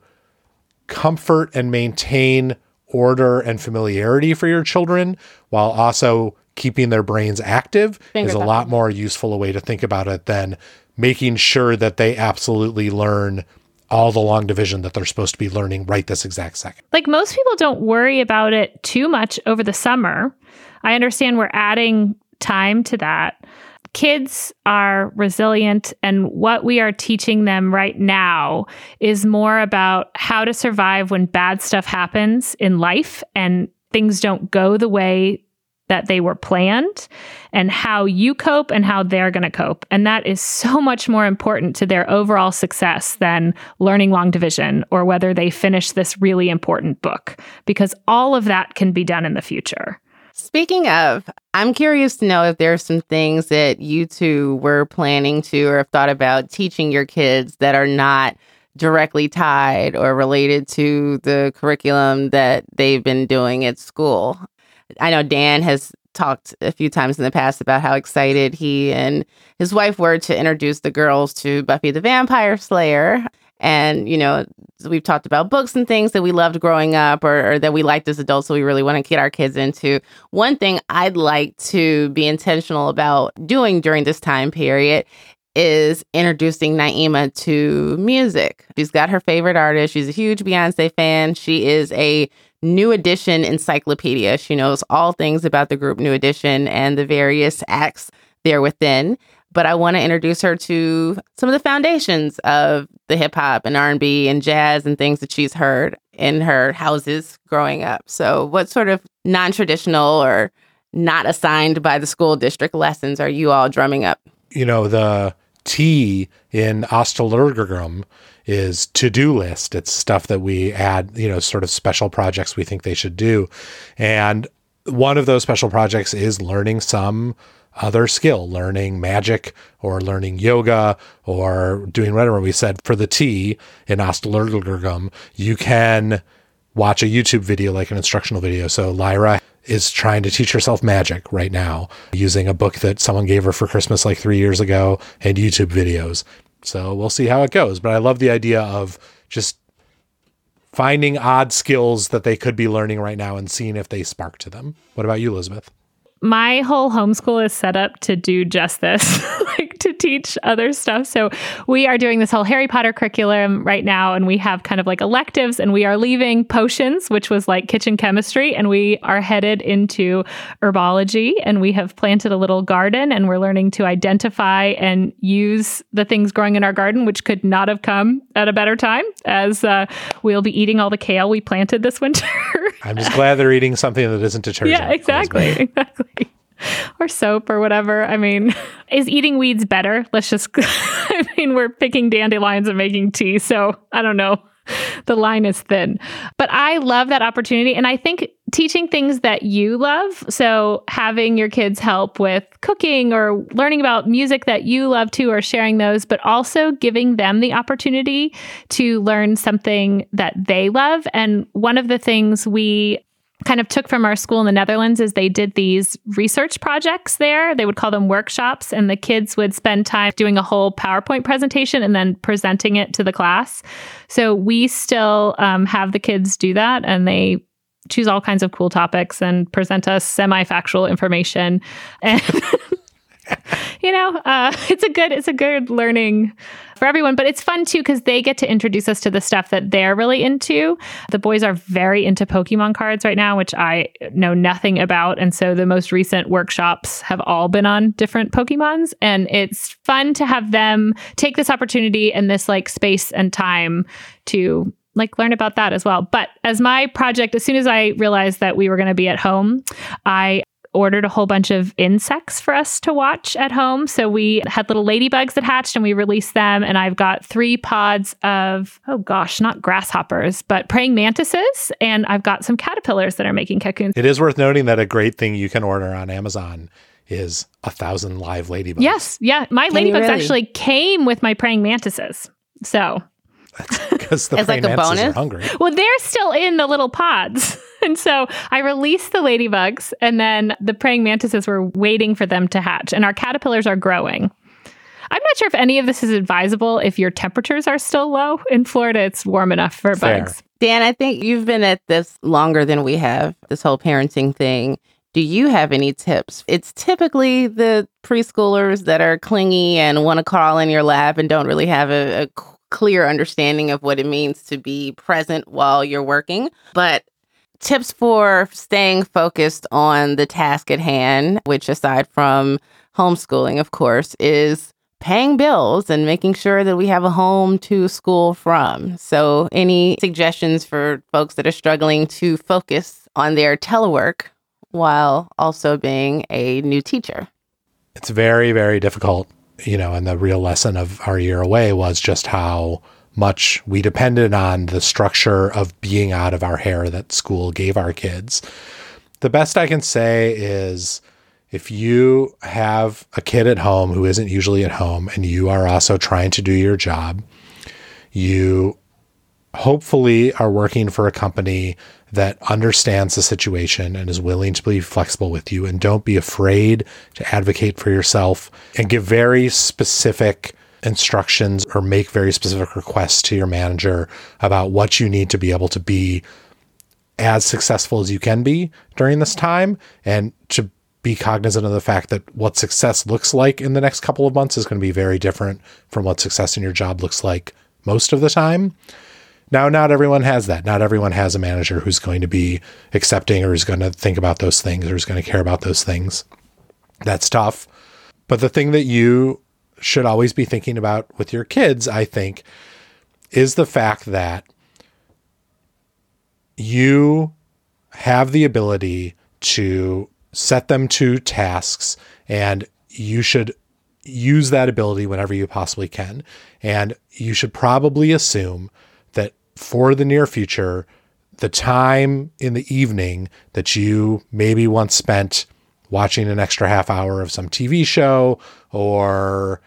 comfort and maintain order and familiarity for your children while also keeping their brains active Finger is a lot more useful a way to think about it than making sure that they absolutely learn all the long division that they're supposed to be learning right this exact second. Like most people don't worry about it too much over the summer. I understand we're adding time to that. Kids are resilient, and what we are teaching them right now is more about how to survive when bad stuff happens in life and things don't go the way that they were planned and how you cope and how they're going to cope. And that is so much more important to their overall success than learning long division or whether they finish this really important book, because all of that can be done in the future. Speaking of, I'm curious to know if there are some things that you two were planning to or have thought about teaching your kids that are not directly tied or related to the curriculum that they've been doing at school. I know Dan has talked a few times in the past about how excited he and his wife were to introduce the girls to Buffy the Vampire Slayer. And, you know, we've talked about books and things that we loved growing up or, or, that we liked as adults. So we really want to get our kids into. One thing I'd like to be intentional about doing during this time period is introducing Naima to music. She's got her favorite artist. She's a huge Beyonce fan. She is a New Edition encyclopedia. She knows all things about the group New Edition and the various acts there within. But I want to introduce her to some of the foundations of the hip hop and R and B and jazz and things that she's heard in her houses growing up. So, what sort of non traditional or not assigned by the school district lessons are you all drumming up? You know, the T in Ostalurgum is to-do list. It's stuff that we add, you know, sort of special projects we think they should do. And one of those special projects is learning some other skill, learning magic or learning yoga or doing whatever. We said for the T in Ostalurgurgum, you can watch a YouTube video like an instructional video. So Lyra is trying to teach herself magic right now using a book that someone gave her for Christmas like three years ago and YouTube videos. So we'll see how it goes. But I love the idea of just finding odd skills that they could be learning right now and seeing if they spark to them. What about you, Elizabeth? my whole homeschool is set up to do just this, like to teach other stuff. So we are doing this whole Harry Potter curriculum right now, and we have kind of like electives, and we are leaving potions, which was like kitchen chemistry, and we are headed into herbology, and we have planted a little garden, and we're learning to identify and use the things growing in our garden, which could not have come at a better time, as uh, we'll be eating all the kale we planted this winter. I'm just glad they're eating something that isn't detergent. Yeah, exactly, exactly. or soap or whatever. I mean, is eating weeds better? Let's just, I mean, we're picking dandelions and making tea. So I don't know. The line is thin. But I love that opportunity. And I think teaching things that you love, so having your kids help with cooking or learning about music that you love too, or sharing those, but also giving them the opportunity to learn something that they love. And one of the things we kind of took from our school in the Netherlands is they did these research projects there. They would call them workshops, and the kids would spend time doing a whole PowerPoint presentation and then presenting it to the class. So we still um, have the kids do that, and they choose all kinds of cool topics and present us semi factual information. And you know, uh, it's a good it's a good learning for everyone, but it's fun too because they get to introduce us to the stuff that they're really into. The boys are very into Pokemon cards right now, which I know nothing about, and so the most recent workshops have all been on different Pokemons, and it's fun to have them take this opportunity and this like space and time to like learn about that as well. But as my project, as soon as I realized that we were going to be at home, I ordered a whole bunch of insects for us to watch at home. So we had little ladybugs that hatched and we released them. And I've got three pods of, oh gosh, not grasshoppers, but praying mantises. And I've got some caterpillars that are making cocoons. It is worth noting that a great thing you can order on Amazon is a thousand live ladybugs. Yes. Yeah. My Can ladybugs really? actually came with my praying mantises. So, Because the As like praying a mantises are bonus? hungry. well, they're still in the little pods. And so I released the ladybugs, and then the praying mantises were waiting for them to hatch, and our caterpillars are growing. I'm not sure if any of this is advisable if your temperatures are still low. In Florida, it's warm enough for Fair. bugs. Dan, I think you've been at this longer than we have, this whole parenting thing. Do you have any tips? It's typically the preschoolers that are clingy and want to crawl in your lap and don't really have a clear understanding of what it means to be present while you're working. But tips for staying focused on the task at hand, which aside from homeschooling, of course, is paying bills and making sure that we have a home to school from. So, any suggestions for folks that are struggling to focus on their telework while also being a new teacher? It's very, very difficult, you know, and the real lesson of our year away was just how much we depended on the structure of being out of our hair that school gave our kids. The best I can say is if you have a kid at home who isn't usually at home and you are also trying to do your job, you hopefully are working for a company that understands the situation and is willing to be flexible with you and don't be afraid to advocate for yourself and give very specific instructions or make very specific requests to your manager about what you need to be able to be as successful as you can be during this time and to be cognizant of the fact that what success looks like in the next couple of months is going to be very different from what success in your job looks like most of the time. Now, not everyone has that. Not everyone has a manager who's going to be accepting or who's going to think about those things or who's going to care about those things. That's tough. But the thing that you should always be thinking about with your kids, I think, is the fact that you have the ability to set them to tasks and you should use that ability whenever you possibly can. And you should probably assume that for the near future, the time in the evening that you maybe once spent watching an extra half hour of some TV show or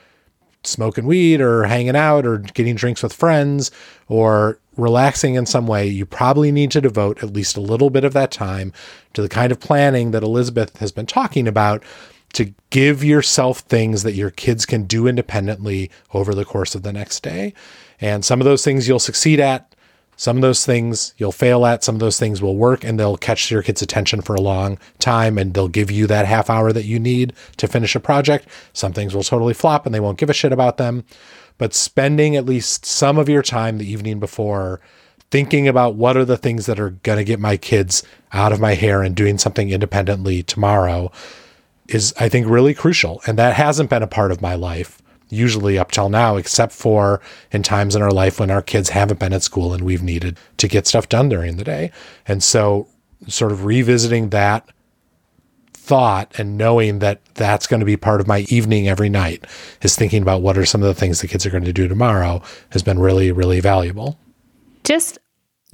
smoking weed or hanging out or getting drinks with friends or relaxing in some way, you probably need to devote at least a little bit of that time to the kind of planning that Elizabeth has been talking about to give yourself things that your kids can do independently over the course of the next day. And some of those things you'll succeed at, some of those things you'll fail at, some of those things will work and they'll catch your kids' attention for a long time and they'll give you that half hour that you need to finish a project. Some things will totally flop and they won't give a shit about them. But spending at least some of your time the evening before thinking about what are the things that are going to get my kids out of my hair and doing something independently tomorrow is, I think, really crucial. And that hasn't been a part of my life usually up till now, except for in times in our life when our kids haven't been at school and we've needed to get stuff done during the day. And so, sort of revisiting that thought and knowing that that's going to be part of my evening every night is thinking about what are some of the things the kids are going to do tomorrow has been really, really valuable. Just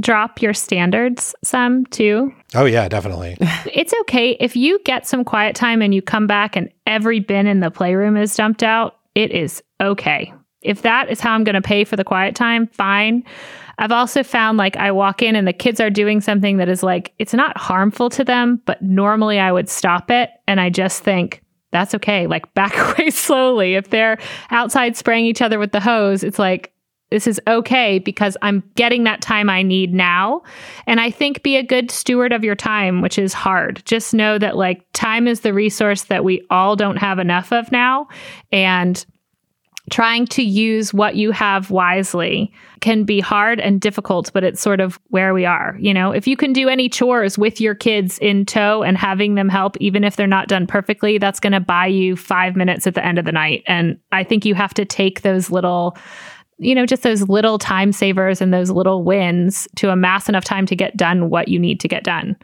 drop your standards some too. Oh, yeah, definitely. it's okay if you get some quiet time and you come back and every bin in the playroom is dumped out it is okay. If that is how I'm going to pay for the quiet time, fine. I've also found like I walk in and the kids are doing something that is like, it's not harmful to them, but normally I would stop it. And I just think, that's okay. Like back away slowly. If they're outside spraying each other with the hose, it's like, this is okay because I'm getting that time I need now. And I think be a good steward of your time, which is hard. Just know that like time is the resource that we all don't have enough of now. And trying to use what you have wisely can be hard and difficult, but it's sort of where we are. You know, if you can do any chores with your kids in tow and having them help, even if they're not done perfectly, that's going to buy you five minutes at the end of the night. And I think you have to take those little you know, just those little time savers and those little wins to amass enough time to get done what you need to get done.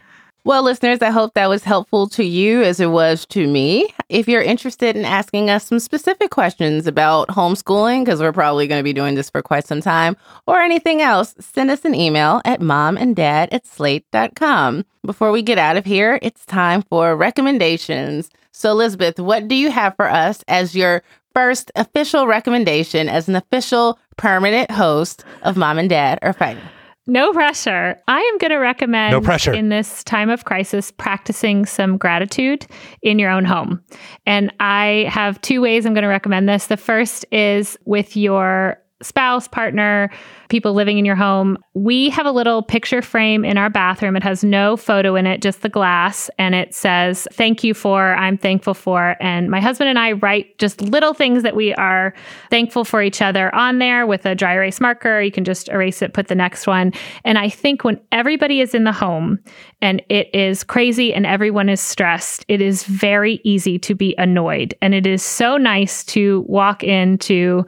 Well, listeners, I hope that was helpful to you as it was to me. If you're interested in asking us some specific questions about homeschooling, because we're probably going to be doing this for quite some time, or anything else, send us an email at momanddad at slate.com. Before we get out of here, it's time for recommendations. So, Elizabeth, what do you have for us as your first official recommendation as an official permanent host of Mom and Dad Are Fighting? No pressure. I am going to recommend no pressure. in this time of crisis practicing some gratitude in your own home. And I have two ways I'm going to recommend this. The first is with your spouse, partner, people living in your home, we have a little picture frame in our bathroom. It has no photo in it, just the glass. And it says, Thank you for, I'm thankful for. And my husband and I write just little things that we are thankful for each other on there with a dry erase marker. You can just erase it, put the next one. And I think when everybody is in the home and it is crazy and everyone is stressed, it is very easy to be annoyed. And it is so nice to walk into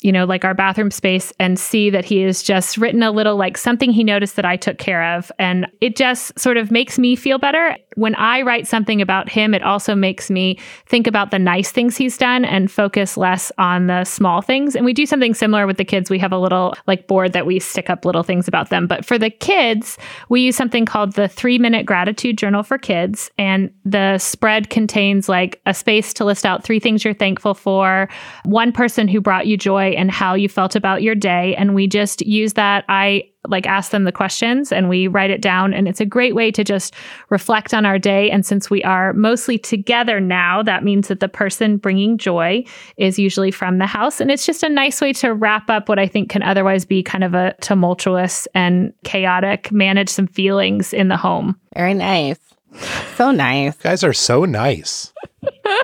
you know, like our bathroom space and see that he has just written a little like something he noticed that I took care of. And it just sort of makes me feel better. When I write something about him, it also makes me think about the nice things he's done and focus less on the small things. And we do something similar with the kids. We have a little like board that we stick up little things about them. But for the kids, we use something called the three minute gratitude journal for kids. And the spread contains like a space to list out three things you're thankful for, one person who brought you joy and how you felt about your day. And we just use that. I like ask them the questions and we write it down. And it's a great way to just reflect on our day. And since we are mostly together now, that means that the person bringing joy is usually from the house. And it's just a nice way to wrap up what I think can otherwise be kind of a tumultuous and chaotic, manage some feelings in the home. Very nice. So nice. You guys are so nice.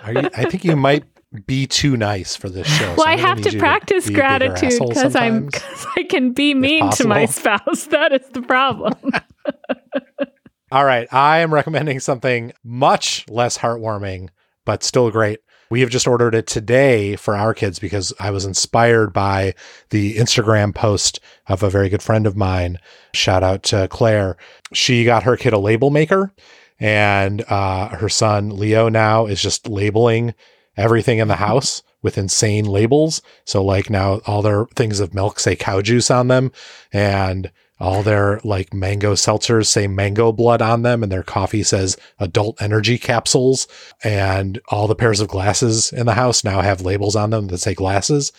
Are you, I think you might be too nice for this show. Well, so I have to practice to gratitude because I'm cause I can be mean to my spouse. That is the problem. All right, I am recommending something much less heartwarming, but still great. We have just ordered it today for our kids because I was inspired by the Instagram post of a very good friend of mine. Shout out to Claire. She got her kid a label maker, and uh, her son Leo now is just labeling everything in the house with insane labels. So like now all their things of milk say cow juice on them and All their like mango seltzers say mango blood on them, and their coffee says adult energy capsules. And all the pairs of glasses in the house now have labels on them that say glasses.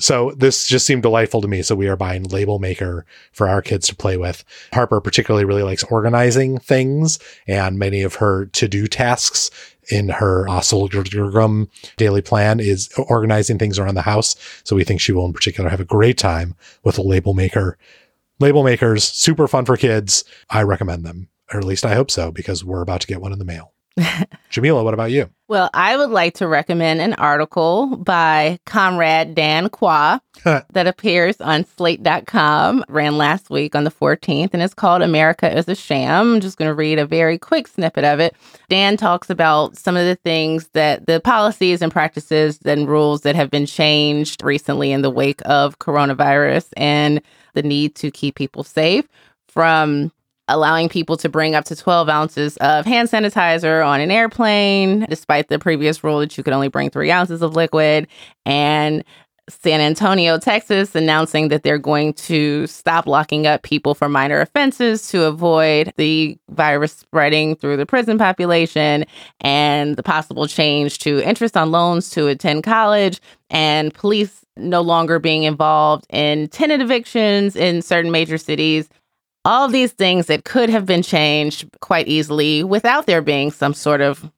So this just seemed delightful to me. So we are buying Label Maker for our kids to play with. Harper particularly really likes organizing things, and many of her to do tasks in her uh, daily plan is organizing things around the house. So we think she will in particular have a great time with a label maker. Label makers, super fun for kids. I recommend them, or at least I hope so, because we're about to get one in the mail. Jamilah, what about you? Well, I would like to recommend an article by Comrade Dan Qua that appears on slate.com, ran last week on the 14th, and it's called America is a Sham. I'm just going to read a very quick snippet of it. Dan talks about some of the things that the policies and practices and rules that have been changed recently in the wake of coronavirus and the need to keep people safe from allowing people to bring up to 12 ounces of hand sanitizer on an airplane, despite the previous rule that you could only bring three ounces of liquid. And San Antonio, Texas, announcing that they're going to stop locking up people for minor offenses to avoid the virus spreading through the prison population, and the possible change to interest on loans to attend college, and police no longer being involved in tenant evictions in certain major cities all these things that could have been changed quite easily without there being some sort of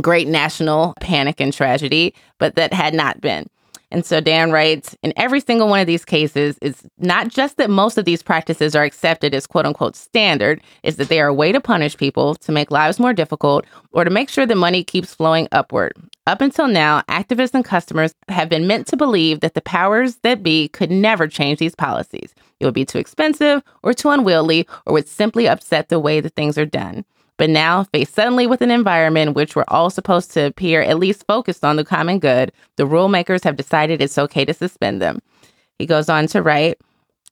great national panic and tragedy, but that had not been. And so Dan writes in every single one of these cases, it's not just that most of these practices are accepted as quote unquote standard, is that they are a way to punish people, to make lives more difficult, or to make sure the money keeps flowing upward. Up until now, activists and customers have been meant to believe that the powers that be could never change these policies. It would be too expensive or too unwieldy or would simply upset the way that things are done. But now, faced suddenly with an environment which we're all supposed to appear at least focused on the common good, the rule makers have decided it's okay to suspend them. He goes on to write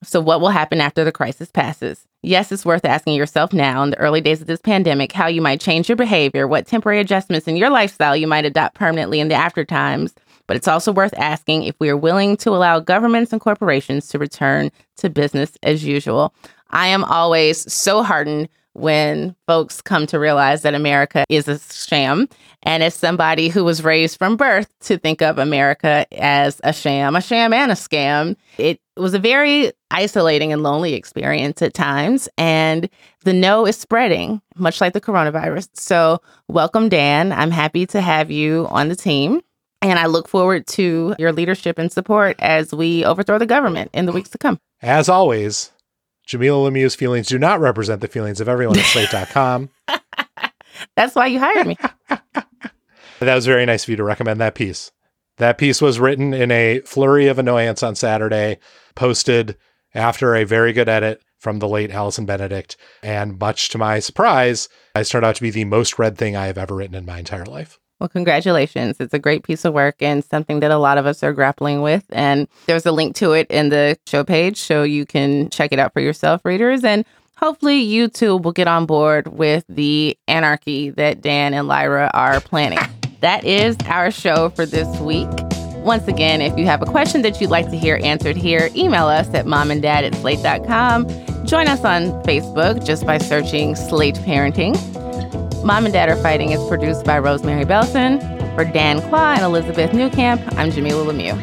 So, what will happen after the crisis passes? Yes, it's worth asking yourself now, in the early days of this pandemic, how you might change your behavior, what temporary adjustments in your lifestyle you might adopt permanently in the after times. But it's also worth asking if we are willing to allow governments and corporations to return to business as usual. I am always so heartened when folks come to realize that America is a sham. And as somebody who was raised from birth to think of America as a sham, a sham and a scam, it was a very isolating and lonely experience at times. And the no is spreading, much like the coronavirus. So, welcome, Dan. I'm happy to have you on the team. And I look forward to your leadership and support as we overthrow the government in the weeks to come. As always, Jamilah Lemieux's feelings do not represent the feelings of everyone at slate.com. That's why you hired me. that was very nice of you to recommend that piece. That piece was written in a flurry of annoyance on Saturday, posted after a very good edit from the late Allison Benedikt. And much to my surprise, I turned out to be the most read thing I have ever written in my entire life. Well, congratulations. It's a great piece of work and something that a lot of us are grappling with. And there's a link to it in the show page so you can check it out for yourself, readers. And hopefully, you too will get on board with the anarchy that Dan and Lyra are planning. that is our show for this week. Once again, if you have a question that you'd like to hear answered here, email us at momanddad at slate.com. Join us on Facebook just by searching Slate Parenting. Mom and Dad Are Fighting is produced by Rosemary Belson. For Dan Quah and Elizabeth Newcamp, I'm Jamilah Lemieux.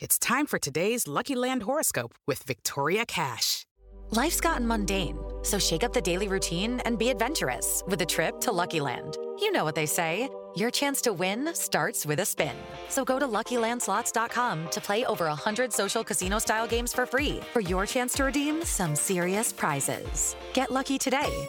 It's time for today's Lucky Land horoscope with Victoria Cash. Life's gotten mundane, so shake up the daily routine and be adventurous with a trip to Lucky Land. You know what they say. Your chance to win starts with a spin. So go to LuckyLandSlots.com to play over 100 social casino-style games for free for your chance to redeem some serious prizes. Get lucky today